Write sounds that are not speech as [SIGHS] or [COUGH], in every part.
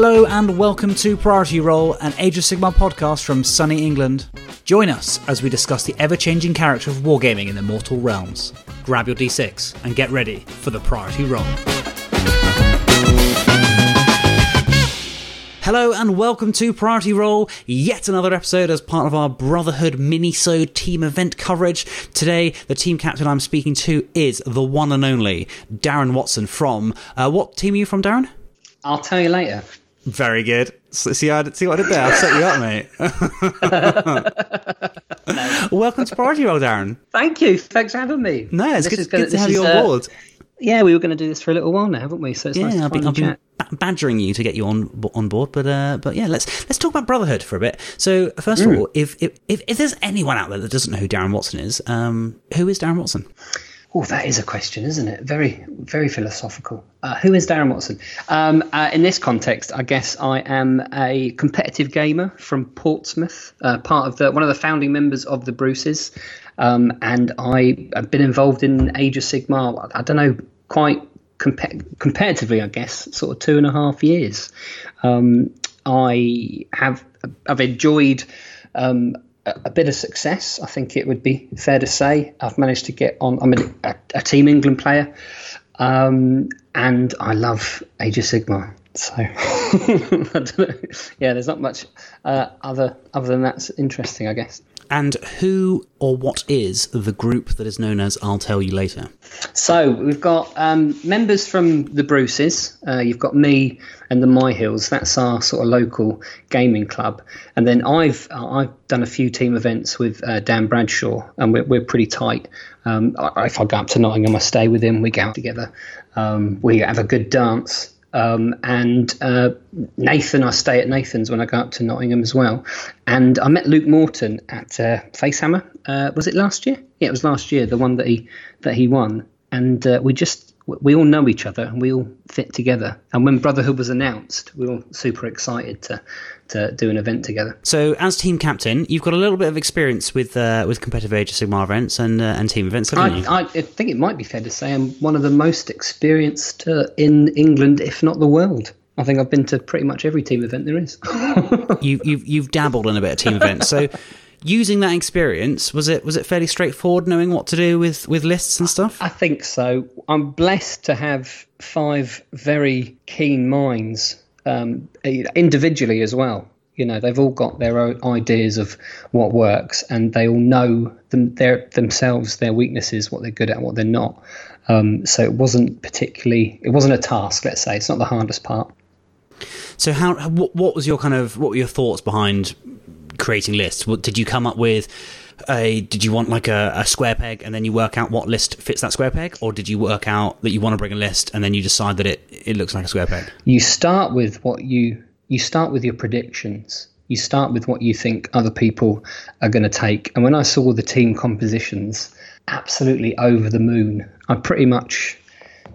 Hello and welcome to Priority Roll, an Age of Sigmar podcast from sunny England. Join us as we discuss the ever changing character of wargaming in the mortal realms. Grab your d6 and get ready for the Priority Roll. Hello and welcome to Priority Roll, yet another episode as part of our Brotherhood mini-sode team event coverage. Today, the team captain I'm speaking to is the one and only Darren Watson from, uh, what team are you from, Darren? I'll tell you later. Very good. See, I, see what I did there? I set you up, mate. [LAUGHS] [LAUGHS] Welcome to Priority Roll, Darren. Thank you. Thanks for having me. No, it's good, gonna- good to have you on uh, board. Yeah, we were going to do this for a little while now, haven't we? So it's nice Yeah, to I've been, I've been badgering you to get you on on board, but uh, but yeah, let's let's talk about Brotherhood for a bit. So first of all, if, if if if there's anyone out there that doesn't know who Darren Watson is, um, who is Darren Watson? Oh, that is a question, isn't it? Very, very philosophical. Uh, who is Darren Watson? Um, uh, in this context, I guess I am a competitive gamer from Portsmouth, uh, part of the one of the founding members of the Bruces, um, and I have been involved in Age of Sigmar. I don't know quite compa- comparatively, I guess, sort of two and a half years. Um, I have I've enjoyed. Um, a bit of success. I think it would be fair to say. I've managed to get on. I'm a, a, Team England player, um, and I love Age of Sigmar. So, [LAUGHS] yeah, there's not much uh, other other than that's interesting, I guess. And who or what is the group that is known as I'll tell you later? So we've got um, members from the Bruces. Uh, you've got me and the Myhills. That's our sort of local gaming club. And then I've I've done a few team events with uh, Dan Bradshaw, and we're we're pretty tight. Um, if I go up to Nottingham, I stay with him. We go out together. Um, we have a good dance. Um, and uh, Nathan, I stay at Nathan's when I go up to Nottingham as well. And I met Luke Morton at uh, Facehammer. Uh, was it last year? Yeah, it was last year. The one that he that he won. And uh, we just we all know each other and we all fit together. And when Brotherhood was announced, we were all super excited to to do an event together. So, as team captain, you've got a little bit of experience with uh, with competitive Age of Sigmar events and uh, and team events, haven't you? I, I, I think it might be fair to say I'm one of the most experienced uh, in England, if not the world. I think I've been to pretty much every team event there is. [LAUGHS] you, you've you've dabbled in a bit of team events, so. Using that experience, was it was it fairly straightforward knowing what to do with, with lists and stuff? I think so. I'm blessed to have five very keen minds, um, individually as well. You know, they've all got their own ideas of what works, and they all know them, their themselves, their weaknesses, what they're good at, what they're not. Um, so it wasn't particularly, it wasn't a task. Let's say it's not the hardest part. So how what, what was your kind of what were your thoughts behind creating lists? What did you come up with? A did you want like a, a square peg and then you work out what list fits that square peg, or did you work out that you want to bring a list and then you decide that it it looks like a square peg? you start with what you you start with your predictions. You start with what you think other people are going to take. And when i saw the team compositions absolutely over the moon i pretty much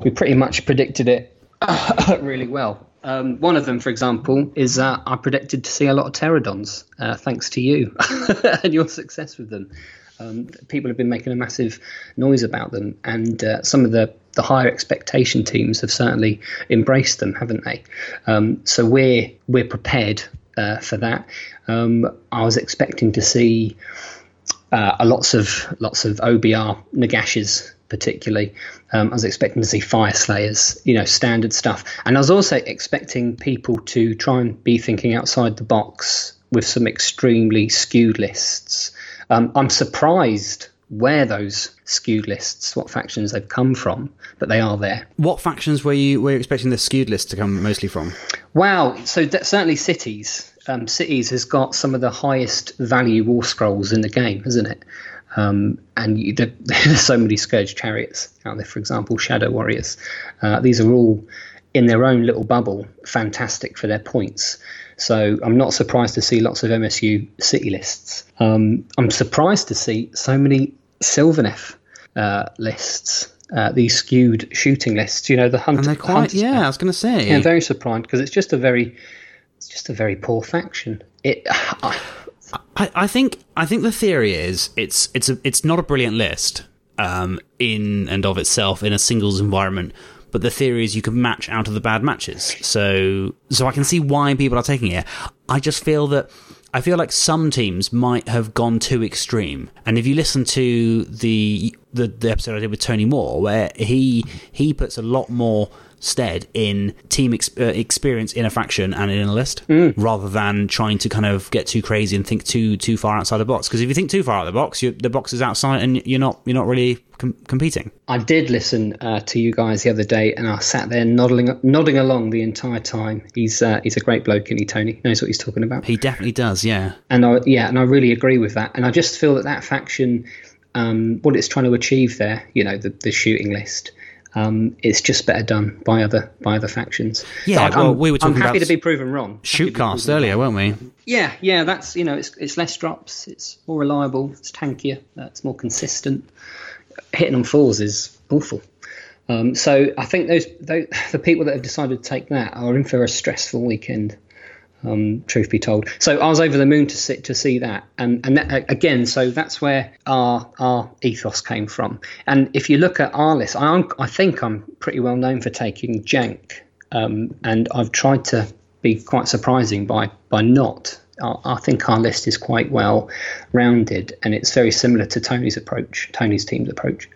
we pretty much predicted it [LAUGHS] really well um, one of them, for example, is uh, I predicted to see a lot of pterodons, uh, thanks to you [LAUGHS] and your success with them. Um, people have been making a massive noise about them, and uh, some of the, the higher expectation teams have certainly embraced them, haven't they? Um, so we're we're prepared uh, for that. Um, I was expecting to see uh, lots of lots of OBR Nagashes particularly. Um, I was expecting to see Fyreslayers, you know, standard stuff, and I was also expecting people to try and be thinking outside the box with some extremely skewed lists. Um, I'm surprised where those skewed lists, what factions they've come from, but they are there. What factions were you were you expecting the skewed list to come mostly from? Wow. So that, certainly cities. Um, cities has got some of the highest value war scrolls in the game, hasn't it? Um, and you, there, [LAUGHS] there's so many Scourge chariots out there, for example, Shadow Warriors. Uh, these are all in their own little bubble, fantastic for their points. So I'm not surprised to see lots of MSU city lists. Um, I'm surprised to see so many Sylvaneth uh, lists, uh, these skewed shooting lists. You know, the hunter. And they're quite yeah. I was going to say yeah, I'm very surprised because it's just a very, it's just a very poor faction. It, [SIGHS] I, I, think I think the theory is it's it's a, it's not a brilliant list um, in and of itself in a singles environment, but the theory is you can match out of the bad matches. So, so I can see why people are taking it. I just feel that I feel like some teams might have gone too extreme. And if you listen to the the, the episode I did with Tony Moore, where he he puts a lot more stead in team ex- uh, experience in a faction and in a list mm. rather than trying to kind of get too crazy and think too too far outside the box. Because if you think too far out of the box the box is outside and you're not you're not really com- competing. I did listen uh, to you guys the other day and i sat there nodding nodding along the entire time. He's uh, he's a great bloke and he tony? Knows what he's talking about. He definitely does yeah. And I, yeah and i really agree with that. And i just feel that that faction um, what it's trying to achieve there you know the, the shooting list um, it's just better done by other by other factions. Yeah, so well, we were talking I'm happy about to be proven wrong. Shootcast earlier, weren't we? Yeah, yeah. That's you know, it's it's less drops, it's more reliable, it's tankier, uh, it's more consistent. Hitting on fours is awful. Um, so I think those, those [LAUGHS] the people that have decided to take that are in for a stressful weekend um, truth be told. So I was over the moon to sit to see that, and and that, again, so that's where our our ethos came from. And if you look at our list, I I think I'm pretty well known for taking jank, um, and I've tried to be quite surprising by by not. I, I think our list is quite well rounded, and it's very similar to Tony's approach, Tony's team's approach.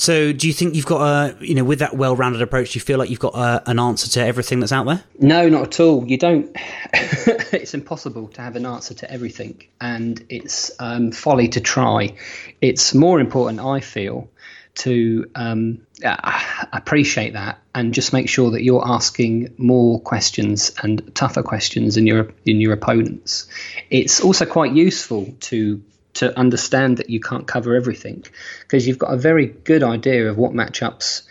So, do you think you've got a, you know, with that well-rounded approach, do you feel like you've got a, an answer to everything that's out there? No, not at all. You don't. [LAUGHS] it's impossible to have an answer to everything, and it's um, folly to try. It's more important, I feel, to um, appreciate that and just make sure that you're asking more questions and tougher questions in your in your opponents. It's also quite useful to to understand that you can't cover everything because you've got a very good idea of what matchups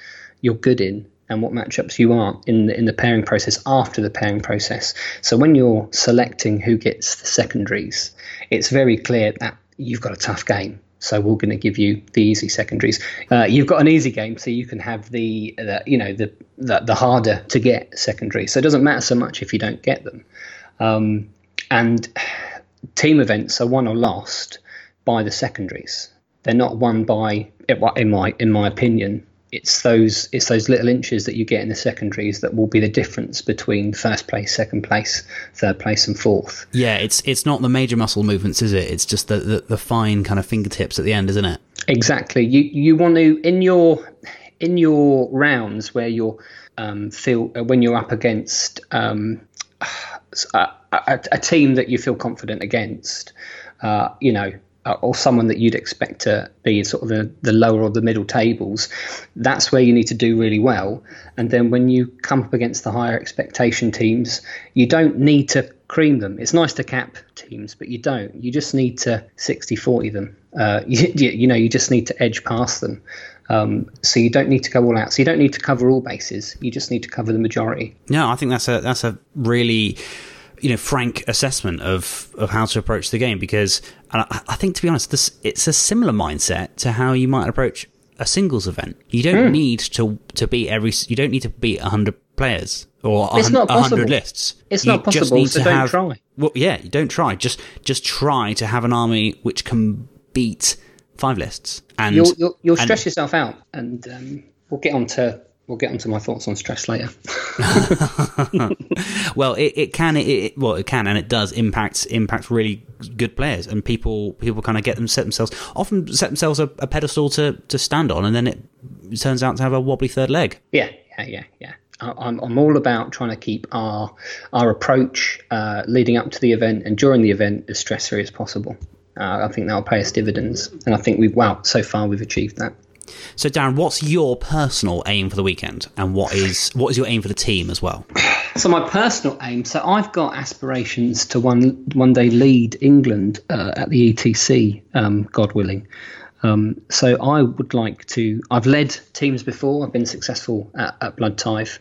you're good in and what matchups you aren't in the, in the pairing process after the pairing process. So when you're selecting who gets the secondaries, it's very clear that you've got a tough game. So we're going to give you the easy secondaries. Uh, you've got an easy game, so you can have the, the you know the, the, the harder to get secondaries. So it doesn't matter so much if you don't get them. Um, and team events are won or lost by the secondaries. They're not won by, in my in my opinion, it's those it's those little inches that you get in the secondaries that will be the difference between first place, second place, third place, and fourth. Yeah, it's it's not the major muscle movements, is it? It's just the the, the fine kind of fingertips at the end, isn't it? Exactly. You you want to in your in your rounds where you're um, feel when you're up against um, a, a, a, team that you feel confident against. Uh, you know, uh, or someone that you'd expect to be in sort of the, the lower or the middle tables, that's where you need to do really well. And then when you come up against the higher expectation teams, you don't need to cream them. It's nice to cap teams, but you don't. You just need to 60 40 them. Uh, [LAUGHS] you, you, know, you just need to edge past them. Um, so you don't need to go all out. So you don't need to cover all bases. You just need to cover the majority. No, I think that's a that's a really you know frank assessment of of how to approach the game because I, I, think to be honest this it's a similar mindset to how you might approach a singles event. You don't mm. need to to beat every you don't need to beat 100 players or it's 100, 100 lists. It's you not possible just need so to don't have, try. Well yeah you don't try. Just just try to have an army which can beat five lists and you'll, you'll, you'll stress yourself out and um, we'll get on to we'll get onto my thoughts on stress later. [LAUGHS] well, it, it can it, it, well it can and it does impact impact really good players and people people kind of get them set themselves often set themselves a, a pedestal to to stand on and then it turns out to have a wobbly third leg. Yeah, yeah, yeah, yeah. I'm, I'm all about trying to keep our our approach uh, leading up to the event and during the event as stress free as possible. Uh, I think that'll pay us dividends, and I think we've wow so far we've achieved that. So, Darren, what's your personal aim for the weekend, and what is what is your aim for the team as well? So, my personal aim. So, I've got aspirations to one one day lead England uh, at the ETC, um, God willing. Um, so, I would like to. I've led teams before. I've been successful at, at Blood Tithe.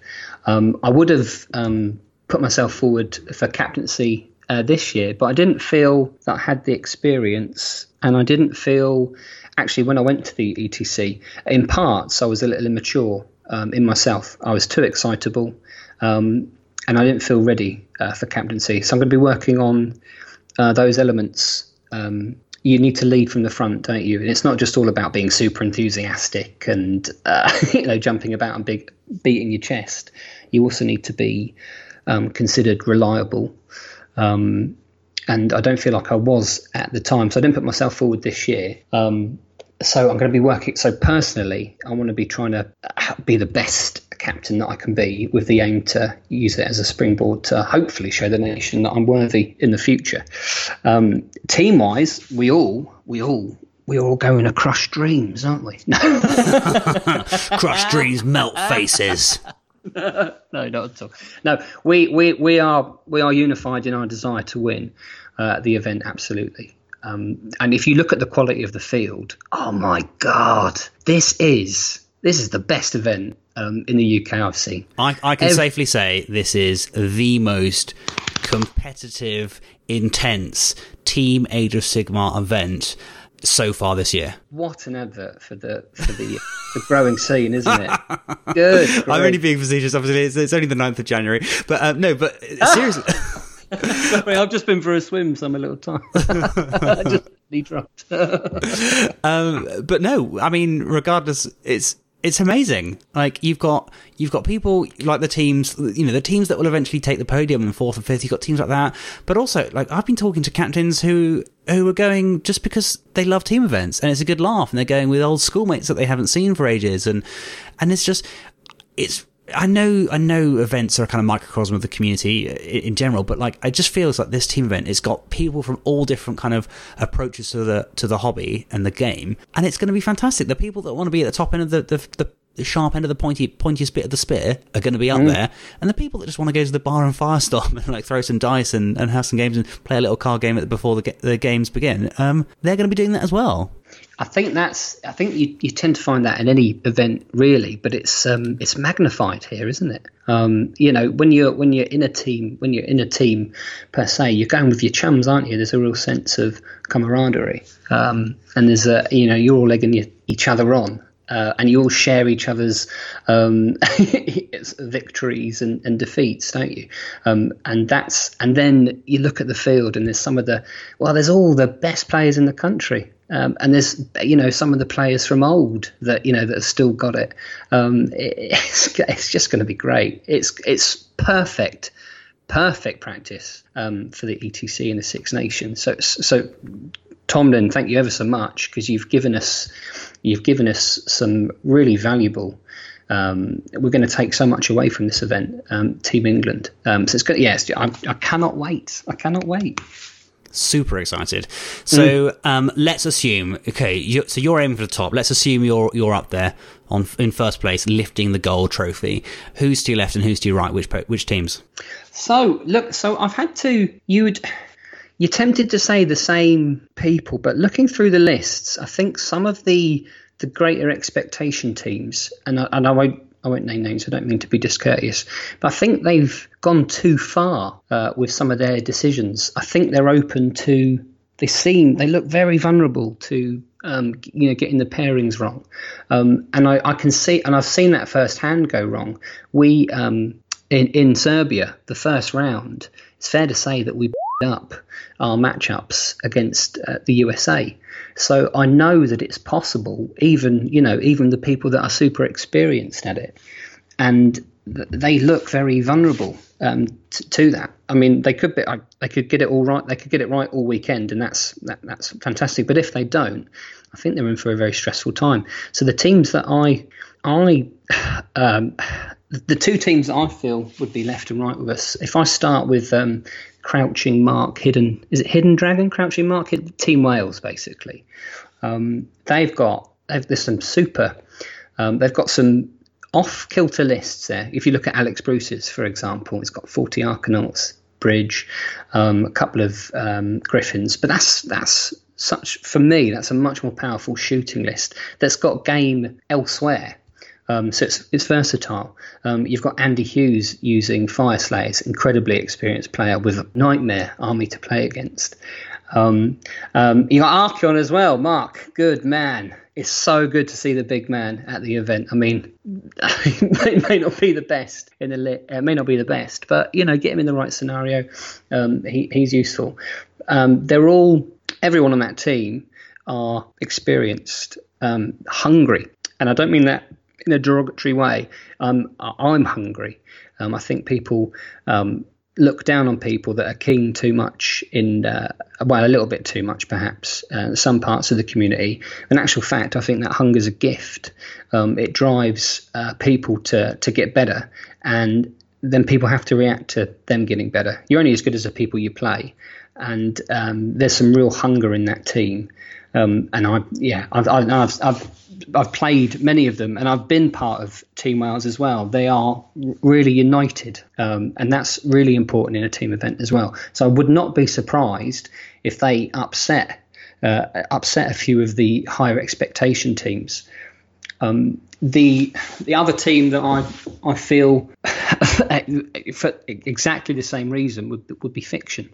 Um, I would have um, put myself forward for captaincy uh, this year, but I didn't feel that I had the experience, and I didn't feel actually, when I went to the ETC, in parts I was a little immature um, in myself. I was too excitable, um, and I didn't feel ready uh, for captaincy. So I'm going to be working on uh, those elements um, you need to lead from the front, don't you? And it's not just all about being super enthusiastic and uh, [LAUGHS] you know jumping about and big, beating your chest. You also need to be um, considered reliable. Um, and I don't feel like I was at the time, so I didn't put myself forward this year. Um, so I'm going to be working. So personally, I want to be trying to be the best captain that I can be, with the aim to use it as a springboard to hopefully show the nation that I'm worthy in the future. Um, team wise, we all, we all. We're all going to crush dreams, aren't we? [LAUGHS] No. crush dreams, melt faces. [LAUGHS] no, not at all. No, we, we, we are we are unified in our desire to win uh, the event. Absolutely. Um, and if you look at the quality of the field, oh my god, this is this is the best event um, in the UK I've seen. I, I can safely say this is the most competitive, intense Team Age of Sigmar event so far this year. What an advert for the for the, the growing scene, isn't it? [LAUGHS] Good. Great. I'm only being facetious. Obviously, it's, it's only the 9th of January, but um, no, but seriously. [LAUGHS] [LAUGHS] Sorry, I've just been for a swim some a little time. [LAUGHS] just dropped. [LAUGHS] um, but no, I mean, regardless, it's it's amazing. Like you've got you've got people like the teams, you know, the teams that will eventually take the podium in fourth and fifth. You've got teams like that, but also like I've been talking to captains who who are going just because they love team events and it's a good laugh, and they're going with old schoolmates that they haven't seen for ages, and and it's just it's I know, I know events are a kind of microcosm of the community in general, but like, it just feels like this team event has got people from all different kind of approaches to the, to the hobby and the game. And it's going to be fantastic. The people that want to be at the top end of the, the, the the sharp end of the pointy pointiest bit of the spear are going to be up mm. there, and the people that just want to go to the bar and firestorm [LAUGHS] and like throw some dice and, and have some games and play a little card game before the, the games begin, um, they're going to be doing that as well. I think that's. I think you, you tend to find that in any event, really, but it's um, it's magnified here, isn't it? Um, you know, when you're when you're in a team, when you're in a team per se, you're going with your chums, aren't you? There's a real sense of camaraderie, um, and there's a you know you're all legging each other on, uh, and you all share each other's um, [LAUGHS] victories and, and, defeats, don't you? Um, and that's and then you look at the field, and there's some of the well, there's all the best players in the country, um, and there's you know some of the players from old that you know that have still got it. Um, it [LAUGHS] it's, it's just going to be great. It's it's perfect perfect practice um, for the ETC and the Six Nations. So, so Tomlin, thank you ever so much because you've given us you've given us some really valuable. Um, we're going to take so much away from this event, um, Team England. Um, so it's good. Yes, I, I, cannot wait. I cannot wait. Super excited. So mm. Um, let's assume, okay, you, so you're aiming for the top. Let's assume you're you're up there on in first place, lifting the gold trophy. Who's to your left and who's to your right? Which which teams? So look, so I've had to. You would you're tempted to say the same people, but looking through the lists, I think some of the the greater expectation teams, and I, and I won't I won't name names. I don't mean to be discourteous, but I think they've gone too far uh, with some of their decisions. I think they're open to. They seem they look very vulnerable to um, you know getting the pairings wrong, um, and I, I, can see and I've seen that firsthand go wrong. We um, in in Serbia the first round. It's fair to say that we up our matchups against uh, the USA. So I know that it's possible, even you know, even the people that are super experienced at it, and th- they look very vulnerable um, t- to that. I mean, they could be, I, they could get it all right. They could get it right all weekend, and that's that, that's fantastic. But if they don't, I think they're in for a very stressful time. So the teams that I I [SIGHS] um, the two teams I feel would be left and right with us. If I start with um, Crouching Mark, Hidden is it Hidden Dragon? Crouching Mark, Team Wales, basically. Um, they've got they've, there's some super. Um, they've got some off kilter lists there. If you look at Alex Bruce's, for example, it's got 40 Arkanauts, Bridge, um, a couple of um, Griffins, but that's that's such for me. That's a much more powerful shooting list that's got game elsewhere. Um, so it's, it's versatile. Um, you've got Andy Hughes using Fyreslayers, incredibly experienced player with a nightmare army to play against. Um, um, you got Archaon as well, Mark. Good man. It's so good to see the big man at the event. I mean, [LAUGHS] it may not be the best in the lit, it may not be the best, but you know, get him in the right scenario. Um, he, he's useful. Um, they're all everyone on that team are experienced, hungry, and I don't mean that in a derogatory way. Um, I'm hungry. Um, I think people um, look down on people that are keen too much in, uh, well, a little bit too much perhaps, uh, some parts of the community. In actual fact, I think that hunger is a gift. Um, it drives uh, people to, to get better, and then people have to react to them getting better. You're only as good as the people you play, and um, there's some real hunger in that team. Um, and I, yeah, I've, I've, I've I've played many of them, and I've been part of Team Wales as well. They are really united, um, and that's really important in a team event as well. So I would not be surprised if they upset uh, upset a few of the higher expectation teams. Um, the the other team that I I feel [LAUGHS] for exactly the same reason would would be Fiction.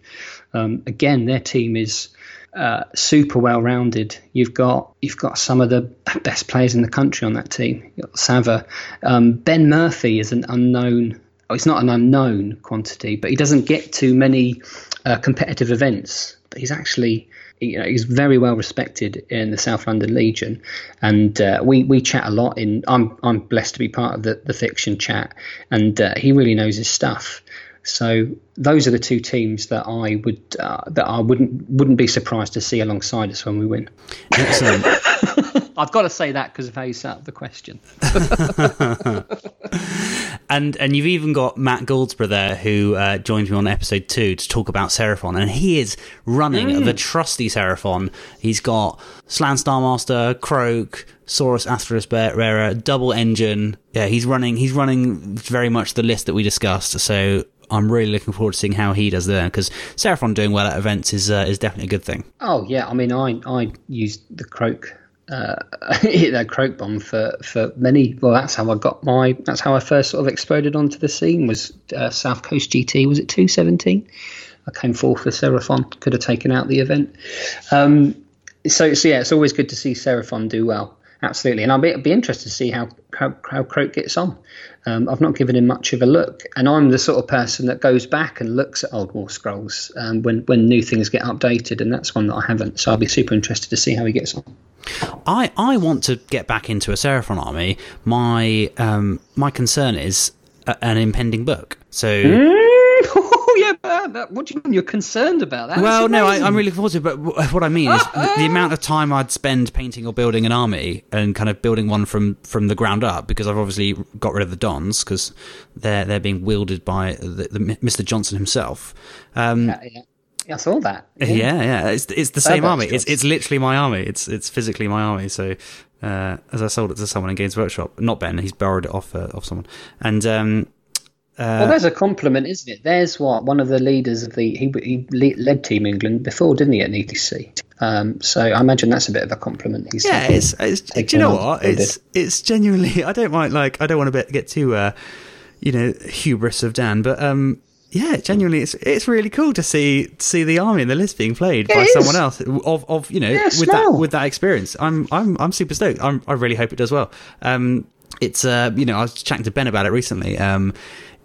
Um, again, their team is uh, super well rounded. You've got you've got some of the best players in the country on that team. You've got Sava, um, Ben Murphy is an unknown. Oh, it's not an unknown quantity, but he doesn't get too many uh, competitive events. But he's actually you know, he's very well respected in the South London Legion, and uh, we we chat a lot. In I'm I'm blessed to be part of the the fiction chat, and uh, he really knows his stuff. So those are the two teams that I would uh, that I wouldn't wouldn't be surprised to see alongside us when we win. Excellent. [LAUGHS] I've got to say that because of how you set up the question. [LAUGHS] and and you've even got Matt Goldsborough there who uh, joined me on episode two to talk about Seraphon, and he is running mm. the trusty Seraphon. He's got Slann Starmaster, Kroak, Saurus Asteris Rara, double engine. Yeah, he's running. He's running very much the list that we discussed. So I'm really looking forward to seeing how he does there because Seraphon doing well at events is uh, is definitely a good thing. Oh yeah, I mean I I used the Kroak uh, [LAUGHS] that Kroak bomb for for many. Well, that's how I got my. That's how I first sort of exploded onto the scene. Was uh, South Coast GT? Was it 217? I came fourth for Seraphon. Could have taken out the event. Um, so so yeah, it's always good to see Seraphon do well absolutely. And I'll be, be interested to see how how, how Kroak gets on. Um, I've not given him much of a look, and I'm the sort of person that goes back and looks at old war scrolls um, when when new things get updated, and that's one that I haven't. So I'll be super interested to see how he gets on. I, I want to get back into a Seraphon army. My um, my concern is a, an impending book. So. [LAUGHS] Mm yeah, but what do you mean you're concerned about that? Well, no, I, am really looking forward to it. But what I mean is the, the, amount of time I'd spend painting or building an army and kind of building one from, from the ground up because I've obviously got rid of the Dons because they're they're being wielded by the, the Mr. Johnson himself. Um, yeah, yeah. I saw that. Yeah, yeah, yeah. It's it's the same army. It's it's literally my army. It's it's physically my army. So uh, as I sold it to someone in Games Workshop, not Ben, he's borrowed it off uh, off someone, and um, uh, well, there's a compliment, isn't it? There's what one of the leaders of the he, he led Team England before, didn't he, at ETC? Um, so I imagine that's a bit of a compliment. He's yeah, it's, it's do you know what? It's it's genuinely. [LAUGHS] I don't mind like I don't want to get too uh, you know hubris of Dan, but um, yeah, genuinely, it's it's really cool to see see the army and the list being played it by is. someone else of of you know yeah, with that with that experience. I'm I'm I'm super stoked. I'm, i really hope it does well. Um, it's uh, you know I was chatting to Ben about it recently. Um,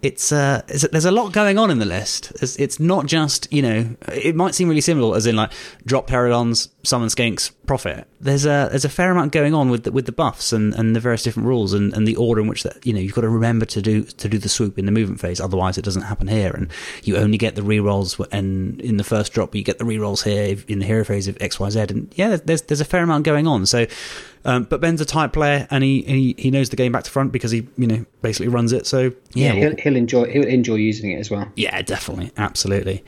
it's uh, there's a lot going on in the list. It's, it's, not just you know, it might seem really simple, as in like drop Terradons, summon Skinks, profit. There's a there's a fair amount going on with the, with the buffs and, and the various different rules and, and the order in which that you know you've got to remember to do to do the swoop in the movement phase. Otherwise, it doesn't happen here, and you only get the rerolls and in the first drop, you get the rerolls here in the hero phase of X Y Z. And yeah, there's there's a fair amount going on. So um, but Ben's a tight player, and he, he he knows the game back to front because he you know basically runs it. So yeah, yeah he'll, he'll enjoy he'll enjoy using it as well. Yeah, definitely, absolutely.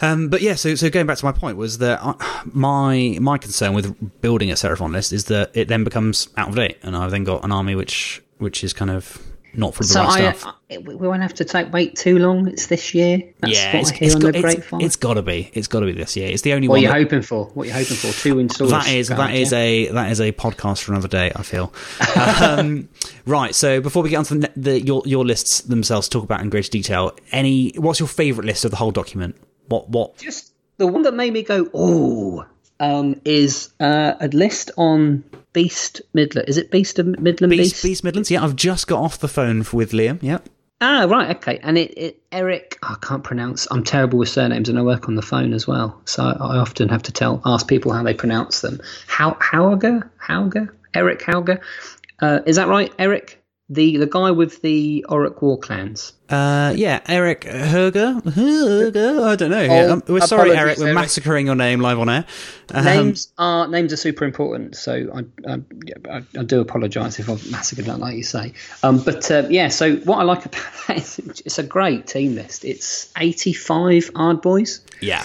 Um, but yeah, so so going back to my point was that I, my my concern with building a Seraphon list is that it then becomes out of date, and I've then got an army which which is kind of not from the so right I, stuff. I, we won't have to take wait too long. It's this year. That's yeah, it's, it's, got, it's, it's got to be. It's got to be this year. It's the only what one. What are you that, hoping for? What are you hoping for? Two installs. That is that is yeah? a that is a podcast for another day. I feel. [LAUGHS] um, right. So before we get onto the, the, your your lists themselves, talk about in greater detail. Any? What's your favourite list of the whole document? What what? Just the one that made me go oh um, is uh, a list on Beast Midland. Is it Beast of Midland Beast? Beast, Beast Midlands. Yeah, I've just got off the phone with Liam. Yep. Ah, right, okay. And it, it Eric, I can't pronounce. I'm terrible with surnames, and I work on the phone as well, so I often have to tell ask people how they pronounce them. How Hauger, Hauger, Eric Hauger. Uh, is that right, Eric? The the guy with the Orruk War clans. Uh, yeah, Eric Herger. Herger. I don't know. Oh, Um, we're sorry, Eric. We're Eric. massacring your name live on air. Um, names are names are super important, so I I, yeah, I, I do apologise if I've massacred that, like you say. Um, but uh, yeah, so what I like about that is it's a great team list. It's 85 Ardboys. yeah.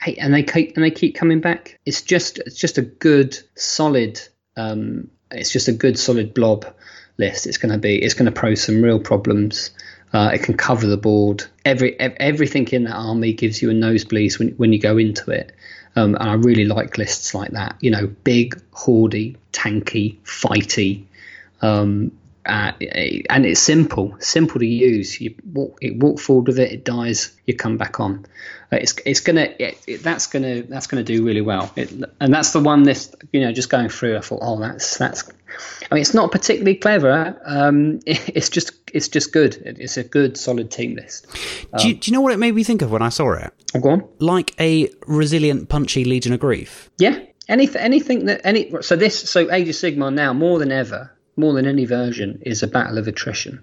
Hey, and they keep and they keep coming back. It's just it's just a good solid. Um, it's just a good solid blob list. It's going to be it's going to pose some real problems. Uh, it can cover the board. Every ev- everything in that army gives you a nosebleed when when you go into it. Um, and I really like lists like that. You know, big, hoardy, tanky, fighty. Um, uh, and it's simple, simple to use. You walk, walk forward with it, it dies, you come back on. Uh, it's it's gonna it, it, that's gonna that's gonna do really well. It, and that's the one list. You know, just going through, I thought, oh, that's that's. I mean, it's not particularly clever. Um, it, [LAUGHS] it's just it's just good. It, it's a good solid team list. do, you, do you know what it made me think of when I saw it? Oh, go on. Like a resilient, punchy Legion of Grief. Yeah. Anything anything that any so this so Age of Sigmar now more than ever, more than any version, is a battle of attrition.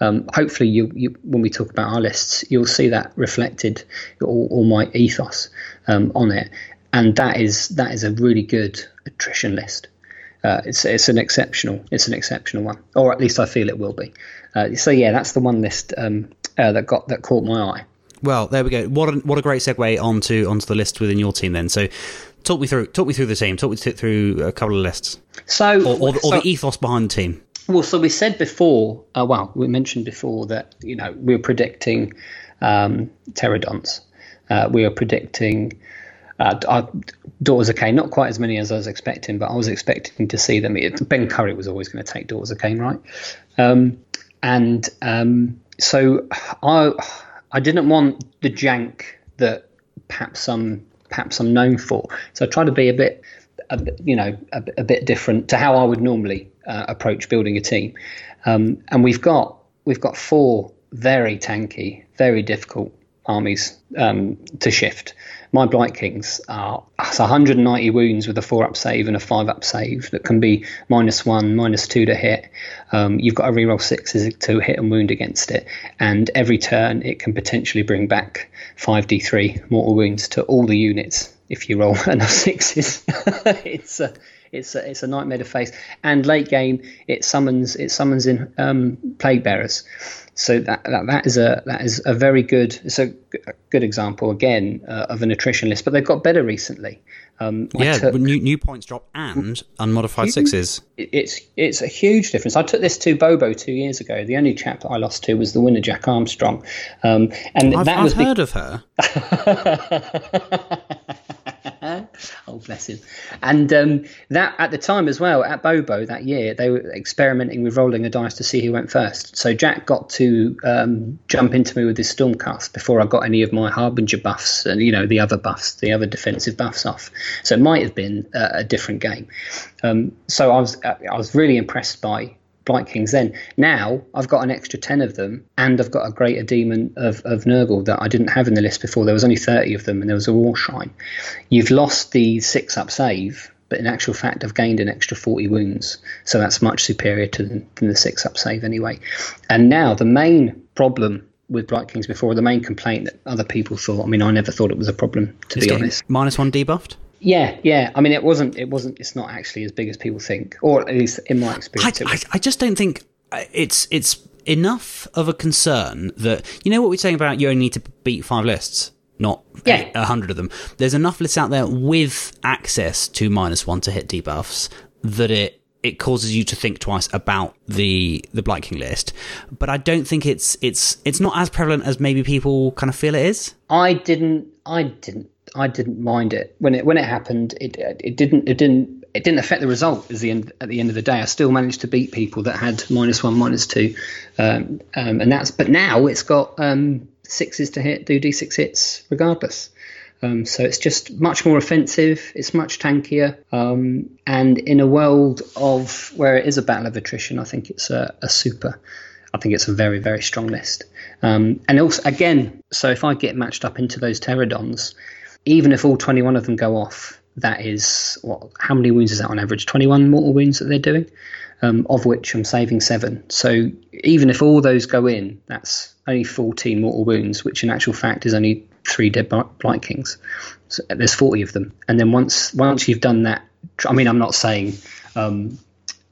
Um, hopefully, you, you when we talk about our lists, you'll see that reflected, all, all my ethos um, on it, and that is that is a really good attrition list. Uh, it's it's an exceptional it's an exceptional one, or at least I feel it will be. Uh, so yeah, that's the one list um, uh, that got that caught my eye. Well, there we go. What a, what a great segue onto onto the list within your team. Then, so talk me through talk me through the team. Talk me through a couple of lists, So or, or, or so- the ethos behind the team. Well, so we said before, uh, well, we mentioned before that, you know, we were predicting um, pterodons. Uh, we were predicting uh, our Daughters not quite as many as I was expecting, but I was expecting to see them. It, ben Curry was always going to take Daughters of Khaine, right? Um, and um, so I, I didn't want the jank that perhaps I'm perhaps I'm known for. So I tried to be a bit, a, you know, a, a bit different to how I would normally uh, approach building a team. Um, and we've got we've got four very tanky, very difficult armies um, to shift. My Blight Kings are it's 190 wounds with a four up save and a five up save that can be minus one, minus two to hit. Um, you've got to reroll sixes to hit and wound against it, and every turn it can potentially bring back 5d3 mortal wounds to all the units if you roll [LAUGHS] enough sixes. [LAUGHS] it's a it's a, it's a nightmare to face. And late game, it summons it summons in um, plague bearers. So that, that that is a that is a very good it's a, g- a good example again uh, of a attrition list. But they've got better recently. Um, Yeah, took- new, new points drop and unmodified sixes. it's it's a huge difference. I took this to Bobo two years ago. The only chap that I lost to was the winner, Jack Armstrong, um, and I've, that I've was be- heard of her. [LAUGHS] [LAUGHS] oh, bless him. And um, that at the time as well, at Bobo that year, they were experimenting with rolling a dice to see who went first. So Jack got to um, jump into me with his Stormcast before I got any of my Harbinger buffs and, you know, the other buffs, the other defensive buffs off. So it might have been a, a different game. Um, so I was, I was really impressed by Blight Kings then. Now I've got an extra 10 of them and I've got a greater demon of, of Nurgle that I didn't have in the list before. There was only 30 of them and there was a War Shrine. You've lost the six up save, but in actual fact, I've gained an extra 40 wounds. So that's much superior to the, than the six up save anyway. And now the main problem with Blight Kings before, the main complaint that other people thought, I mean, I never thought it was a problem, to It's be honest. minus one debuffed. Yeah, yeah. I mean, it wasn't, it wasn't, it's not actually as big as people think, or at least in my experience. it I. I just don't think uh, it's it's enough of a concern that you know what we're saying about you only need to beat five lists, not Yeah. a hundred of them. There's enough lists out there with access to minus one to hit debuffs that it it causes you to think twice about the the Blight King list. But I don't think it's it's it's not as prevalent as maybe people kind of feel it is. I didn't. I didn't. I didn't mind it when it when it happened. It it didn't. It didn't. It didn't affect the result. At the end at the end of the day, I still managed to beat people that had minus one, minus two, um, um, and that's. But now it's got um, sixes to hit, do d six hits regardless. Um, so it's just much more offensive. It's much tankier, um, and in a world of where it is a battle of attrition, I think it's a, a super. I think it's a very, very strong list. Um, and also, again, so if I get matched up into those pterodons, even if all 21 of them go off, that is what? How many wounds is that on average? 21 mortal wounds that they're doing, um, of which I'm saving seven. So even if all those go in, that's only 14 mortal wounds, which in actual fact is only three dead blight kings. So there's 40 of them, and then once once you've done that, I mean, I'm not saying um,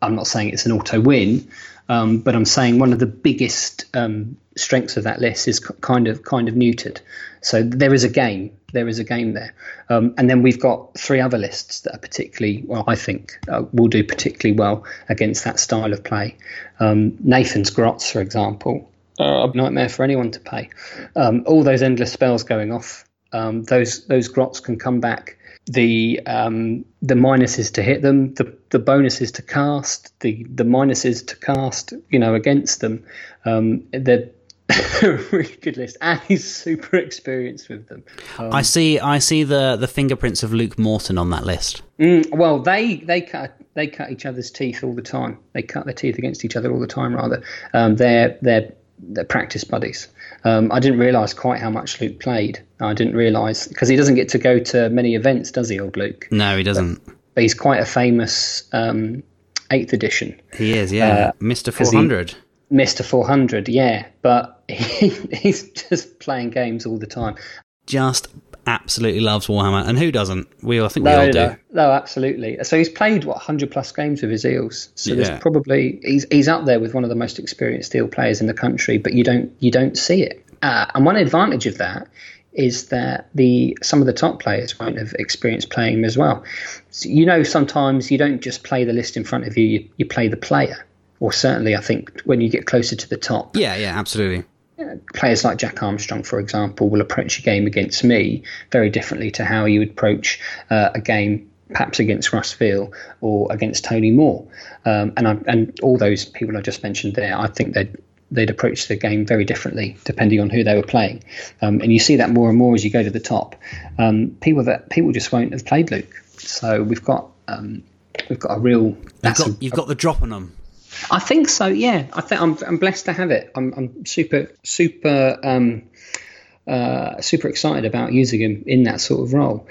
I'm not saying it's an auto win, um, but I'm saying one of the biggest um, strengths of that list is kind of kind of neutered. So there is a game. There is a game there, um, and then we've got three other lists that are particularly well. I think uh, will do particularly well against that style of play. Um, Nathan's Grots, for example, a nightmare for anyone to pay. Um, all those endless spells going off. Um, those those grots can come back. The um, the minuses to hit them, the the bonuses to cast, the the minuses to cast, you know, against them. Um, they're [LAUGHS] a really good list, and he's super experienced with them. Um, I see. I see the the fingerprints of Luke Morton on that list. Mm, well, they they cut they cut each other's teeth all the time. They cut their teeth against each other all the time. Rather, um, they're they're they're practice buddies. Um, I didn't realise quite how much Luke played. I didn't realise because he doesn't get to go to many events, does he, old Luke? No, he doesn't. But, but he's quite a famous um, eighth edition. He is, yeah, uh, Mister Four Hundred. Mister Four Hundred, yeah, but [LAUGHS] he, he's just playing games all the time. Just absolutely loves Warhammer, and who doesn't? We, I think no, we all do. No, absolutely. So he's played what hundred plus games with his eels. So yeah. there's probably he's he's up there with one of the most experienced eel players in the country, but you don't you don't see it. Uh, and one advantage of that is that the some of the top players won't have experience playing him as well. So, you know, sometimes you don't just play the list in front of you; you, you play the player. Or certainly, I think when you get closer to the top. Yeah, yeah, absolutely players like Jack Armstrong, for example, will approach a game against me very differently to how you would approach uh, a game perhaps against Russ Veal or against Tony Moore. Um, and, I, and all those people I just mentioned there, I think they'd, they'd approach the game very differently depending on who they were playing. Um, and you see that more and more as you go to the top. Um, people that people just won't have played Luke. So we've got um, we've got a real. You've got, you've got the drop on them. I think so. Yeah, I think I'm, I'm blessed to have it. I'm, I'm super super um, uh, super excited about using him in that sort of role.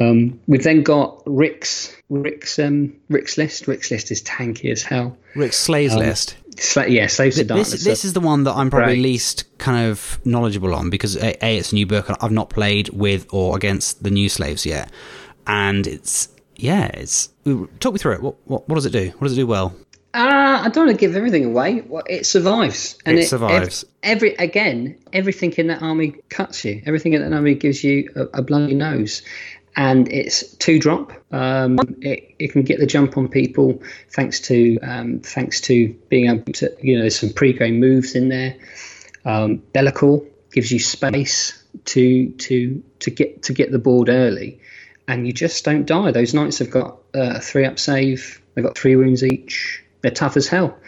Um, we've then got Rick's Rick's um, Rick's list. Rick's list is tanky as hell. Rick's Slaves um, list. Sla- yeah, Slaves Th- This, this is the one that I'm probably least kind of knowledgeable on because a, a, it's a new book. I've not played with or against the new slaves yet, and it's yeah, it's talk me through it. What what, what does it do? What does it do well? Uh, I don't want to give everything away. Well, it survives, and it, it survives. Every, every, again, everything in that army cuts you. Everything in that army gives you a, a bloody nose, and it's two drop. Um, it, it can get the jump on people thanks to um, thanks to being able to you know there's some pre-game moves in there. Um, Be'lakor gives you space to to to get to get the board early, and you just don't die. Those knights have got uh, three up save. They've got three wounds each they're tough as hell.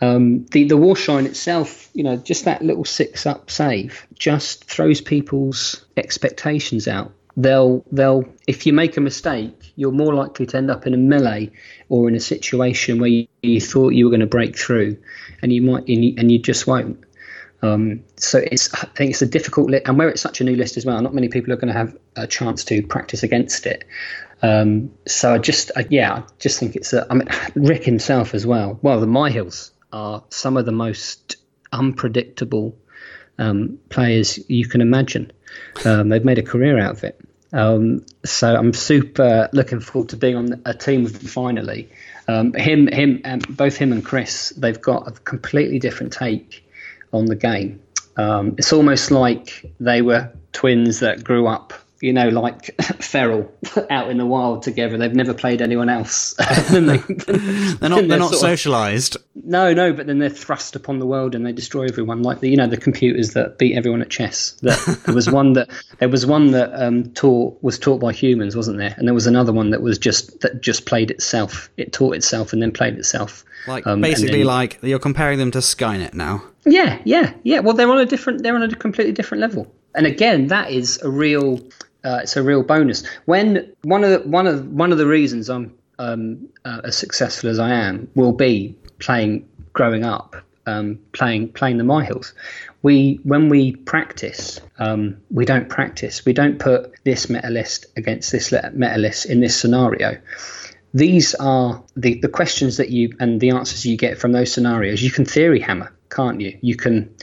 Um, the the Warshrine itself, you know, just that little six up save just throws people's expectations out. They'll they'll if you make a mistake, you're more likely to end up in a melee or in a situation where you, you thought you were going to break through, and you might and you, and you just won't. Um, so it's I think it's a difficult list, and where it's such a new list as well, not many people are going to have a chance to practice against it. Um, so I just, I, yeah, I just think it's. A, I mean, [SIGHS] Rick himself as well. Well, the Myhills are some of the most unpredictable um, players you can imagine. Um, they've made a career out of it. Um, so I'm super looking forward to being on a team with them finally. Um, him, him, um, both him and Chris, they've got a completely different take on the game. it's almost like they were twins that grew up you know, like [LAUGHS] feral [LAUGHS] out in the wild together. They've never played anyone else. [LAUGHS] they, are not. They're, they're not socialised. No, no. But then they're thrust upon the world and they destroy everyone. Like the, you know, the computers that beat everyone at chess. That there was one that there was one that um, taught was taught by humans, wasn't there? And there was another one that was just that just played itself. It taught itself and then played itself. Like um, basically, then, like you're comparing them to Skynet now. Yeah, yeah, yeah. Well, they're on a different. They're on a completely different level. And again, that is a real uh, it's a real bonus. When one of the, one of one of the reasons I'm um, uh, as successful as I am will be playing growing up um, playing playing the Myhills. We when we practice, um, we don't practice. We don't put this meta list against this meta list in this scenario. These are the, the questions that you and the answers you get from those scenarios. You can theory hammer, can't you? You can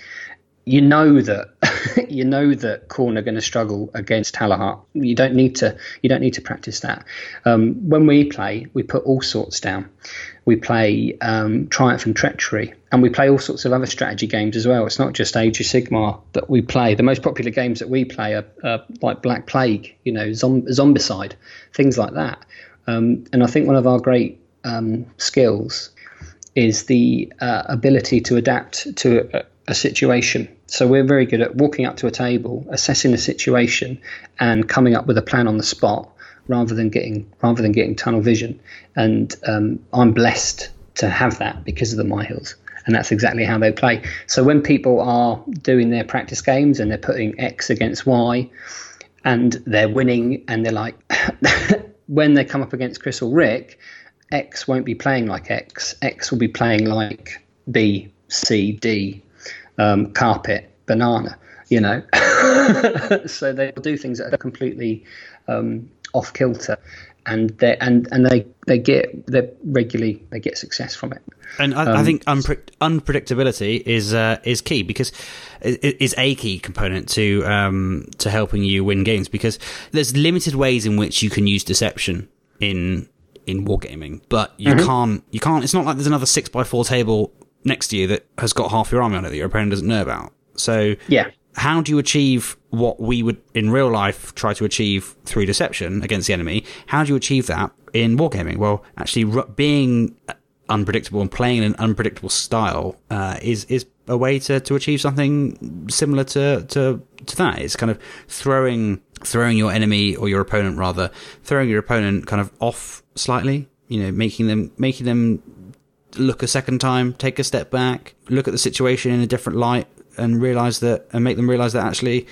you know that [LAUGHS] you know that Corn are going to struggle against Talahart. You don't need to you don't need to practice that. Um, when we play, we put all sorts down. We play um, Triumph and Treachery, and we play all sorts of other strategy games as well. It's not just Age of Sigmar that we play. The most popular games that we play are, are like Black Plague, you know, Zombicide, things like that. Um, and I think one of our great um, skills is the uh, ability to adapt to a, a situation so we're very good at walking up to a table, assessing the situation, and coming up with a plan on the spot rather than getting rather than getting tunnel vision. And um, I'm blessed to have that because of the Myhills. And that's exactly how they play. So when people are doing their practice games and they're putting X against Y, and they're winning, and they're like, [LAUGHS] when they come up against Chris or Rick, X won't be playing like X. X will be playing like B, C, D, um, carpet, banana, you know. [LAUGHS] so they do things that are completely um, off kilter, and they and and they they get they regularly they get success from it. And I, um, I think unpre- unpredictability is uh, is key because it is a key component to um, to helping you win games because there's limited ways in which you can use deception in in wargaming, but you mm-hmm. can't you can't. It's not like there's another six by four table next to you that has got half your army on it that your opponent doesn't know about. So yeah, how do you achieve what we would in real life try to achieve through deception against the enemy? How do you achieve that in wargaming? Well, actually, being unpredictable and playing in an unpredictable style uh, is is a way to, to achieve something similar to, to to that. It's kind of throwing throwing your enemy or your opponent rather throwing your opponent kind of off slightly. You know, making them making them look a second time, take a step back, look at the situation in a different light, and realize that, and make them realize that actually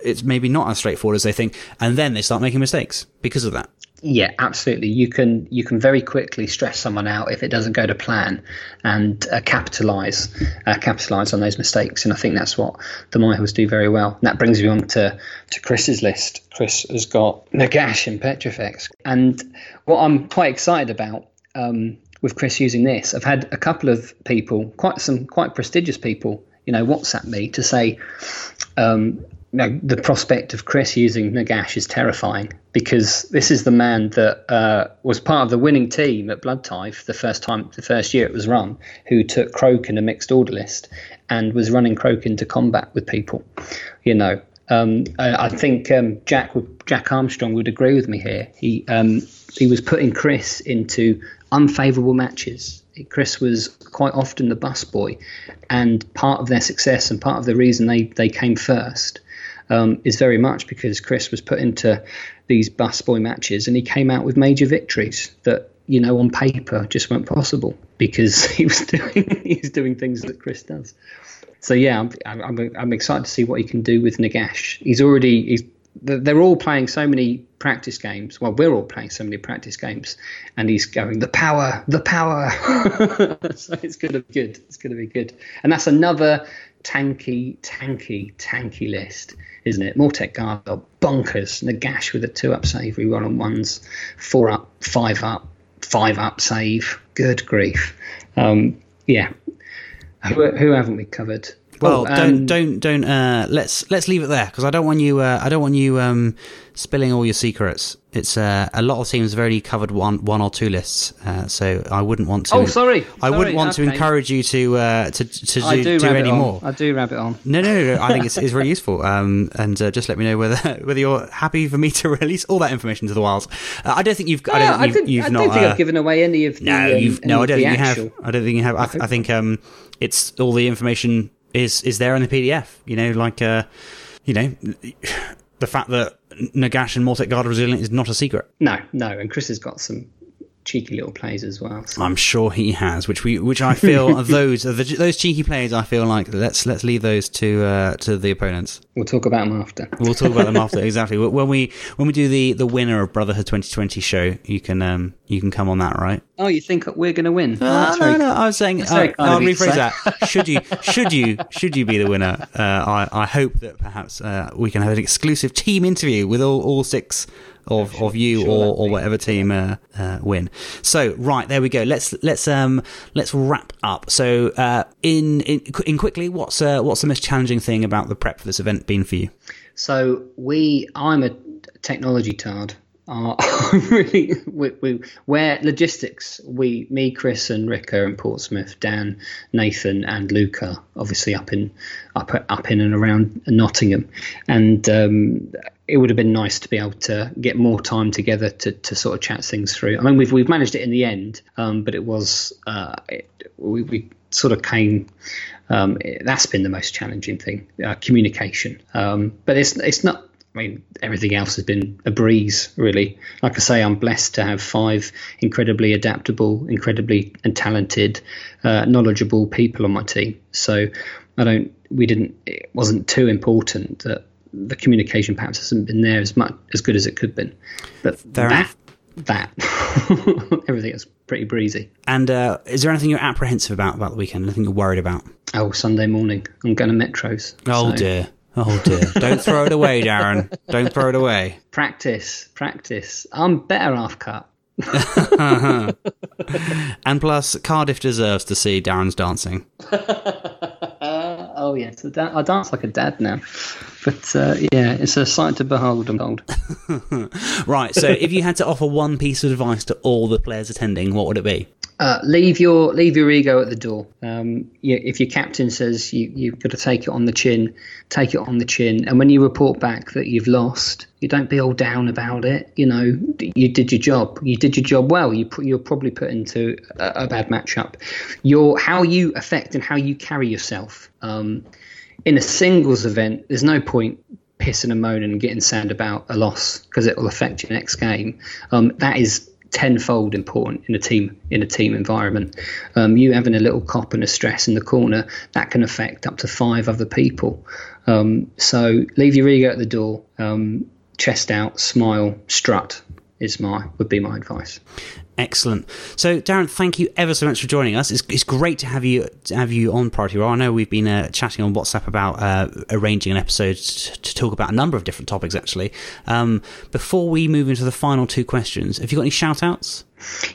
it's maybe not as straightforward as they think, and then they start making mistakes because of that. Yeah, absolutely. You can you can very quickly stress someone out if it doesn't go to plan, and uh, capitalize uh, capitalize on those mistakes. And I think that's what the Myhills do very well. And that brings me on to to Chris's list. Chris has got Nagash and Petrifex, and what I'm quite excited about um, with Chris using this. I've had a couple of people, quite some quite prestigious people, you know, WhatsApp me to say, um, you know, the prospect of Chris using Nagash is terrifying because this is the man that uh, was part of the winning team at Blood Tithe the first time, the first year it was run, who took Kroak in a mixed order list and was running Kroak into combat with people. You know, um, I, I, think um, Jack Jack Armstrong would agree with me here. He um, he was putting Chris into unfavourable matches. Chris was quite often the busboy, and part of their success and part of the reason they, they came first um, is very much because Chris was put into these busboy matches and he came out with major victories that you know on paper just weren't possible because [LAUGHS] he was doing he's doing things that Chris does. So yeah, I'm, I'm, I'm excited to see what he can do with Nagash. He's already he's they're all playing so many practice games. Well, we're all playing so many practice games, and he's going the power, the power. [LAUGHS] so it's going to be good. It's going to be good, and that's another tanky, tanky, tanky list, isn't it? Mortek Guard, bonkers. Nagash with a two-up save, we run on ones, four up, five up, five up save. Good grief. Um, yeah. Who, who haven't we covered? Well, oh, don't um, don't don't. Uh, let's let's leave it there because I don't want you. Uh, I don't want you um, spilling all your secrets. It's uh, a lot of teams have already covered one one or two lists, uh, so I wouldn't want to. Oh, sorry. I sorry, wouldn't want okay. to encourage you to uh, to to do, do, do any on. more. I do rabbit on. No, no, no. no. I think it's, it's really [LAUGHS] useful. Um, and uh, just let me know whether [LAUGHS] whether you're happy for me to [LAUGHS] release all that information to the wilds. I don't think you've. I don't. You've, I, think, you've I not, think I've given away any of the. No, you've, um, no. I don't think you have. I don't think you have. I, th- I think um, it's all the information is is there in the PDF. You know, like uh, you know, [SIGHS] the fact that Nagash and Mortek Guard are resilient is not a secret. No, no, and Chris has got some cheeky little plays as well. So. I'm sure he has, which we, which I feel are [LAUGHS] those are the, those cheeky plays. I feel like let's let's leave those to uh, to the opponents. We'll talk about them after. We'll talk about them after [LAUGHS] exactly when we when we do the the winner of Brotherhood 2020 show. You can um you can come on that, right? Oh, you think we're going to win? Uh, no, no, I was saying uh, I'll rephrase that. should you [LAUGHS] should you should you be the winner? Uh, I I hope that perhaps uh, we can have an exclusive team interview with all all six of, of you sure or, or whatever team uh, uh, win. So right there we go. Let's let's um let's wrap up. So uh, in in in quickly, what's uh, what's the most challenging thing about the prep for this event been for you? So we, I'm a technology tard are [LAUGHS] really we, we, where logistics we me chris and rick are in portsmouth dan nathan and luca obviously up in up up in and around nottingham and um, it would have been nice to be able to get more time together to, to sort of chat things through i mean we've we've managed it in the end um, but it was uh, it, we, we sort of came um, that's been the most challenging thing, uh, communication. Um, but it's it's not I mean, everything else has been a breeze, really. Like I say, I'm blessed to have five incredibly adaptable, incredibly and talented, uh, knowledgeable people on my team. So I don't, we didn't, it wasn't too important that the communication perhaps hasn't been there as much as good as it could have been. But Fair that, that, [LAUGHS] everything is pretty breezy. And uh, is there anything you're apprehensive about about the weekend? Anything you're worried about? Oh, Sunday morning. I'm going to Metros. Oh so. dear. Oh dear. Don't throw it away, Darren. Don't throw it away. Practice, practice. I'm better half cut. [LAUGHS] and plus, Cardiff deserves to see Darren's dancing. [LAUGHS] oh, yes. I dance like a dad now. But uh, yeah, it's a sight to behold, I'm told. [LAUGHS] right, so if you had to offer one piece of advice to all the players attending, what would it be? Uh, leave your leave your ego at the door. Um, you, if your captain says you you've got to take it on the chin, take it on the chin. And when you report back that you've lost, you don't be all down about it. You know, you did your job. You did your job well. You put, you're probably put into a, a bad matchup. Your how you affect and how you carry yourself. Um, in a singles event, there's no point pissing and moaning and getting sad about a loss because it will affect your next game. Um, that is tenfold important in a team in a team environment. Um, you having a little cop and a stress in the corner that can affect up to five other people. Um, so leave your ego at the door, um, chest out, smile, strut is my would be my advice. Excellent. So, Darren, thank you ever so much for joining us. It's, it's great to have you to have you on Priority Roll. I know we've been uh, chatting on WhatsApp about uh, arranging an episode to talk about a number of different topics. Actually, um, before we move into the final two questions, have you got any shout outs?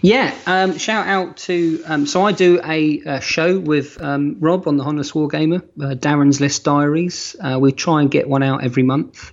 Yeah, um, shout out to. Um, so I do a, a show with um, Rob on the Honest Wargamer, uh, Darren's List Diaries. Uh, we try and get one out every month.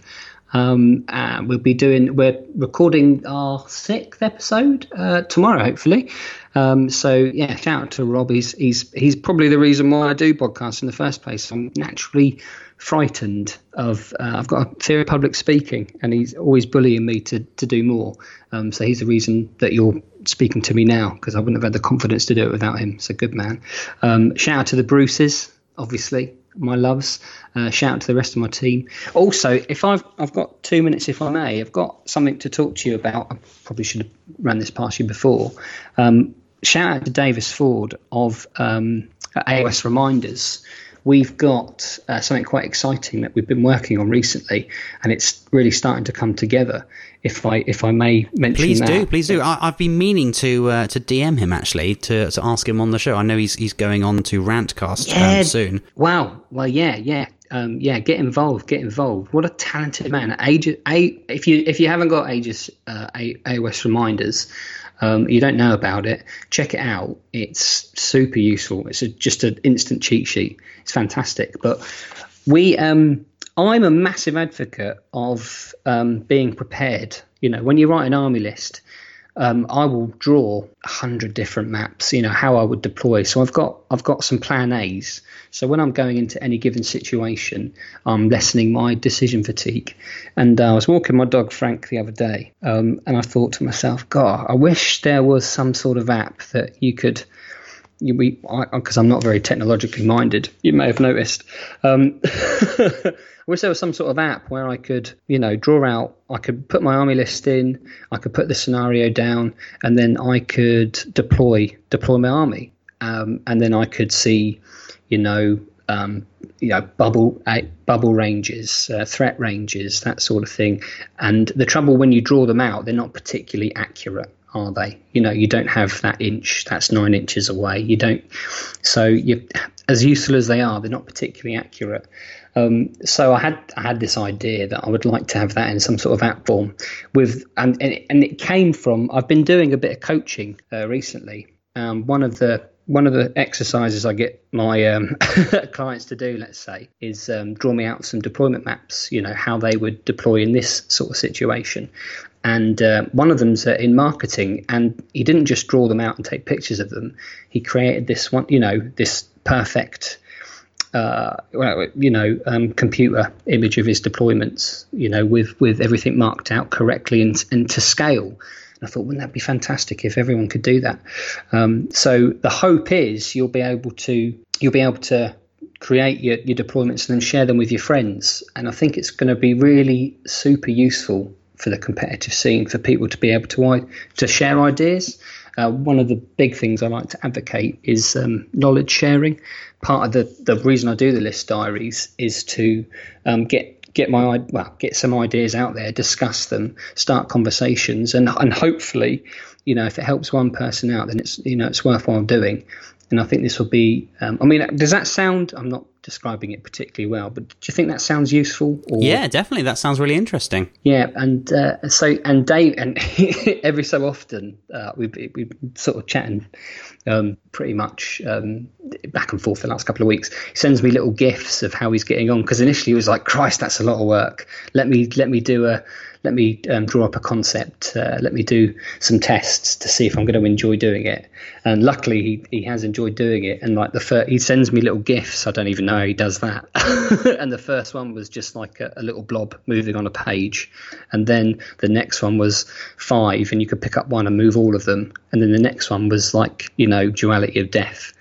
Um, we'll be doing. We're recording our sixth episode uh, tomorrow, hopefully. Um, so yeah, shout out to Rob. He's he's he's probably the reason why I do podcasts in the first place. I'm naturally frightened of. Uh, I've got a fear of public speaking, and he's always bullying me to to do more. Um, so he's the reason that you're speaking to me now because I wouldn't have had the confidence to do it without him. So good man. Um, shout out to the Bruces, obviously my loves. Uh, shout out to the rest of my team. Also, if I've I've got two minutes, if I may, I've got something to talk to you about. I probably should have ran this past you before. Um, shout out to Davis Ford of um, AOS Reminders. We've got uh, something quite exciting that we've been working on recently, and it's really starting to come together if I if I may mention please that. do please do. I, have been meaning to uh, to DM him actually to, to ask him on the show. I know he's he's going on to Rantcast um, yeah. um, soon. Wow. Well yeah yeah. Um, yeah get involved get involved. What a talented man. Aegis, a, if you if you haven't got Aegis uh, AOS reminders um, you don't know about it check it out it's super useful it's a, just an instant cheat sheet it's fantastic but we um I'm a massive advocate of um, being prepared. You know, when you write an army list, um, I will draw a hundred different maps. You know how I would deploy. So I've got I've got some plan A's. So when I'm going into any given situation, I'm lessening my decision fatigue. And uh, I was walking my dog Frank the other day, um, and I thought to myself, God, I wish there was some sort of app that you could because I'm not very technologically minded, you may have noticed. Um, [LAUGHS] I wish there was some sort of app where I could, you know, draw out. I could put my army list in. I could put the scenario down, and then I could deploy deploy my army, um, and then I could see, you know, um, you know, bubble uh, bubble ranges, uh, threat ranges, that sort of thing. And the trouble when you draw them out, they're not particularly accurate are they? You know, you don't have that inch that's nine inches away. You don't. So you, as useful as they are, they're not particularly accurate. Um, so I had I had this idea that I would like to have that in some sort of app form, with and and it, came from I've been doing a bit of coaching uh, recently. Um, one of the one of the exercises I get my um, [LAUGHS] clients to do, let's say, is um, draw me out some deployment maps. You know how they would deploy in this sort of situation, and uh, one of them's uh, in marketing. And he didn't just draw them out and take pictures of them. He created this one, you know, this perfect. Uh, you know, um, computer image of his deployments, you know, with, with everything marked out correctly and, and to scale. I thought, wouldn't that be fantastic if everyone could do that? Um, so the hope is you'll be able to you'll be able to create your, your deployments and then share them with your friends. And I think it's going to be really super useful for the competitive scene for people to be able to to share ideas. Uh, one of the big things I like to advocate is um, knowledge sharing. Part of the, the reason I do the list diaries is to um, get get my well get some ideas out there, discuss them, start conversations, and and hopefully, you know, if it helps one person out, then it's you know it's worthwhile doing. And I think this will be. Um, I mean, does that sound? I'm not describing it particularly well, but do you think that sounds useful? Or? Yeah, definitely. That sounds really interesting. Yeah, and uh, so and Dave, and [LAUGHS] every so often uh, we we sort of chatting um, pretty much um, back and forth the last couple of weeks. He sends me little gifs of how he's getting on because initially he was like, "Christ, that's a lot of work. Let me let me do a let me um, draw up a concept. Uh, let me do some tests to see if I'm going to enjoy doing it." And luckily, he, he has enjoyed doing it. And like the first, he sends me little gifs. I don't even know how he does that. [LAUGHS] and the first one was just like a, a little blob moving on a page, and then the next one was five, and you could pick up one and move all of them. And then the next one was like you know duality of death.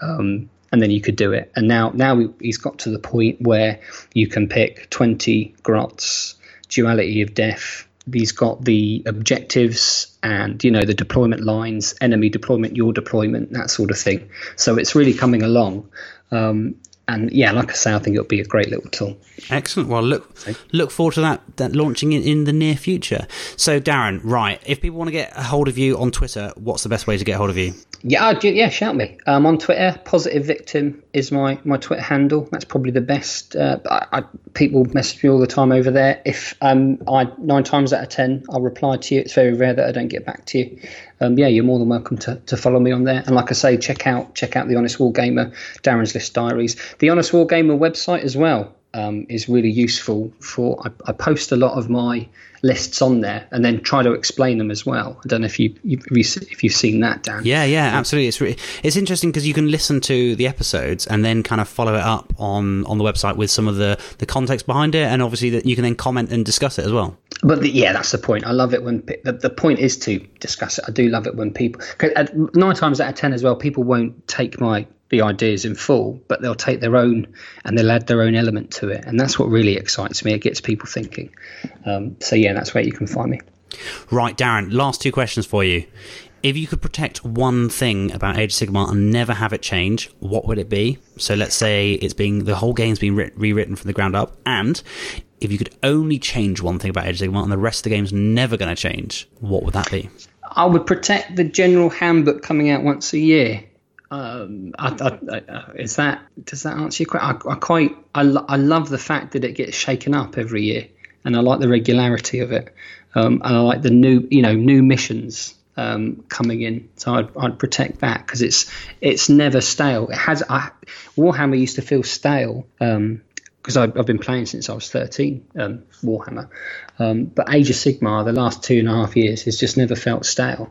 Um, and then you could do it. And now, now he's got to the point where you can pick 20 grots, duality of death. He's got the objectives and you know the deployment lines, enemy deployment, your deployment, that sort of thing. So it's really coming along. Um, and yeah, like I say, I think it'll be a great little tool. Excellent. Well, look look forward to that that launching in, in the near future. So, Darren, right? If people want to get a hold of you on Twitter, what's the best way to get a hold of you? Yeah, yeah, shout me. Um, on Twitter, Positive Victim is my, my Twitter handle. That's probably the best. Uh, I, I, people message me all the time over there. If um, I nine times out of ten, I'll reply to you. It's very rare that I don't get back to you. Um, yeah, you're more than welcome to, to follow me on there. And like I say, check out check out the Honest Wargamer, Darren's List Diaries, the Honest Wargamer website as well um, is really useful for. I, I, post a lot of my lists on there and then try to explain them as well. I don't know if you, if you've seen that, Dan. Yeah, yeah, absolutely. It's really, it's interesting because you can listen to the episodes and then kind of follow it up on on the website with some of the the context behind it, and obviously that you can then comment and discuss it as well. But the, yeah, that's the point. I love it when the, the point is to discuss it. I do love it when people nine times out of ten as well, people won't take my the ideas in full, but they'll take their own and they'll add their own element to it, and that's what really excites me. It gets people thinking. Um, so yeah, that's where you can find me. Right, Darren. Last two questions for you. If you could protect one thing about Age of Sigmar and never have it change, what would it be? So let's say it's being the whole game's been re- rewritten from the ground up, and if you could only change one thing about Age of Sigmar and the rest of the game's never going to change, what would that be? I would protect the general handbook coming out once a year. Um, I, I, I, is that does that answer your question? I, quite I, I love the fact that it gets shaken up every year, and I like the regularity of it, um, and I like the new you know new missions um, coming in. So I'd, I'd protect that because it's it's never stale. It has I, Warhammer used to feel stale because um, I've, I've, been playing since I was 13 um, Warhammer, um, but Age of Sigmar the last two and a half years has just never felt stale.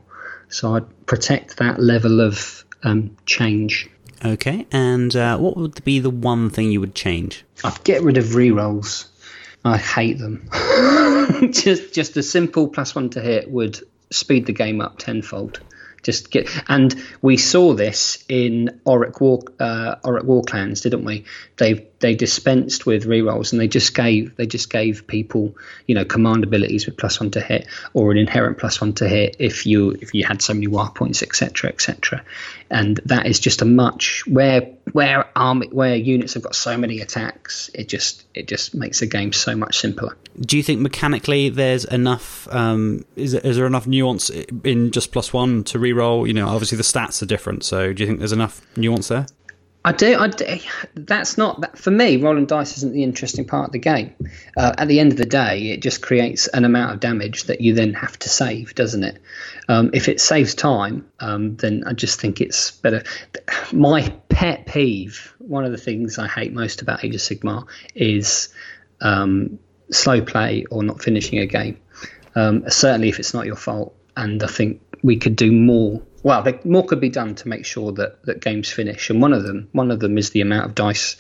So I'd protect that level of um, change. Okay, and uh, what would be the one thing you would change? I'd get rid of rerolls. I hate them. [LAUGHS] just just a simple plus one to hit would speed the game up tenfold. Just get, and we saw this in Orruk War, uh, Orruk War Clans, didn't we? They they dispensed with rerolls and they just gave they just gave people you know command abilities with plus one to hit or an inherent plus one to hit if you if you had so many war points etc etc and that is just a much where where army where units have got so many attacks it just it just makes the game so much simpler do you think mechanically there's enough um, is there enough nuance in just plus one to re-roll you know obviously the stats are different so do you think there's enough nuance there I do. I do. That's not for me. Rolling dice isn't the interesting part of the game. Uh, at the end of the day, it just creates an amount of damage that you then have to save, doesn't it? Um, if it saves time, um, then I just think it's better. My pet peeve, one of the things I hate most about Age of Sigmar, is um, slow play or not finishing a game. Um, certainly, if it's not your fault, and I think we could do more well, they, more could be done to make sure that, that games finish. And one of them, one of them is the amount of dice,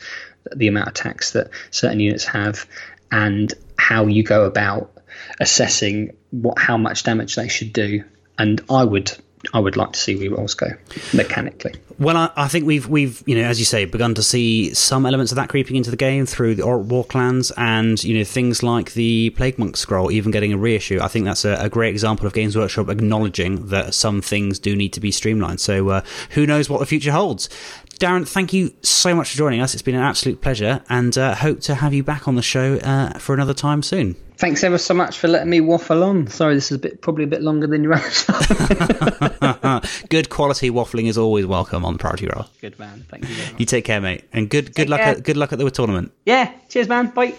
the amount of attacks that certain units have, and how you go about assessing what how much damage they should do. And I would I would like to see rerolls go mechanically. Well, I, I, think we've we've you know as you say begun to see some elements of that creeping into the game through the Clans and you know things like the Plague Monk scroll even getting a reissue. I think that's a, a great example of Games Workshop acknowledging that some things do need to be streamlined. So uh, who knows what the future holds? Darren, thank you so much for joining us. It's been an absolute pleasure, and uh, hope to have you back on the show uh, for another time soon. Thanks ever so much for letting me waffle on. Sorry, this is a bit probably a bit longer than your own. [LAUGHS] good quality waffling is always welcome on Priority Roll. Good man, thank you. You take care, mate, and good good take luck at good luck at the tournament. Yeah, cheers, man. Bye.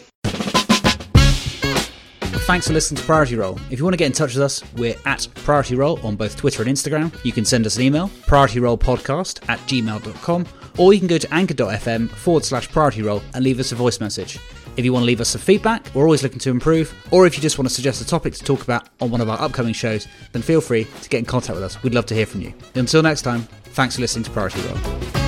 Thanks for listening to Priority Roll. If you want to get in touch with us, we're at Priority Roll on both Twitter and Instagram. You can send us an email, priorityrollpodcast at gmail.com, or you can go to anchor.fm forward slash priority roll and leave us a voice message. If you want to leave us some feedback, we're always looking to improve, or if you just want to suggest a topic to talk about on one of our upcoming shows, then feel free to get in contact with us. We'd love to hear from you. Until next time, thanks for listening to Priority Roll.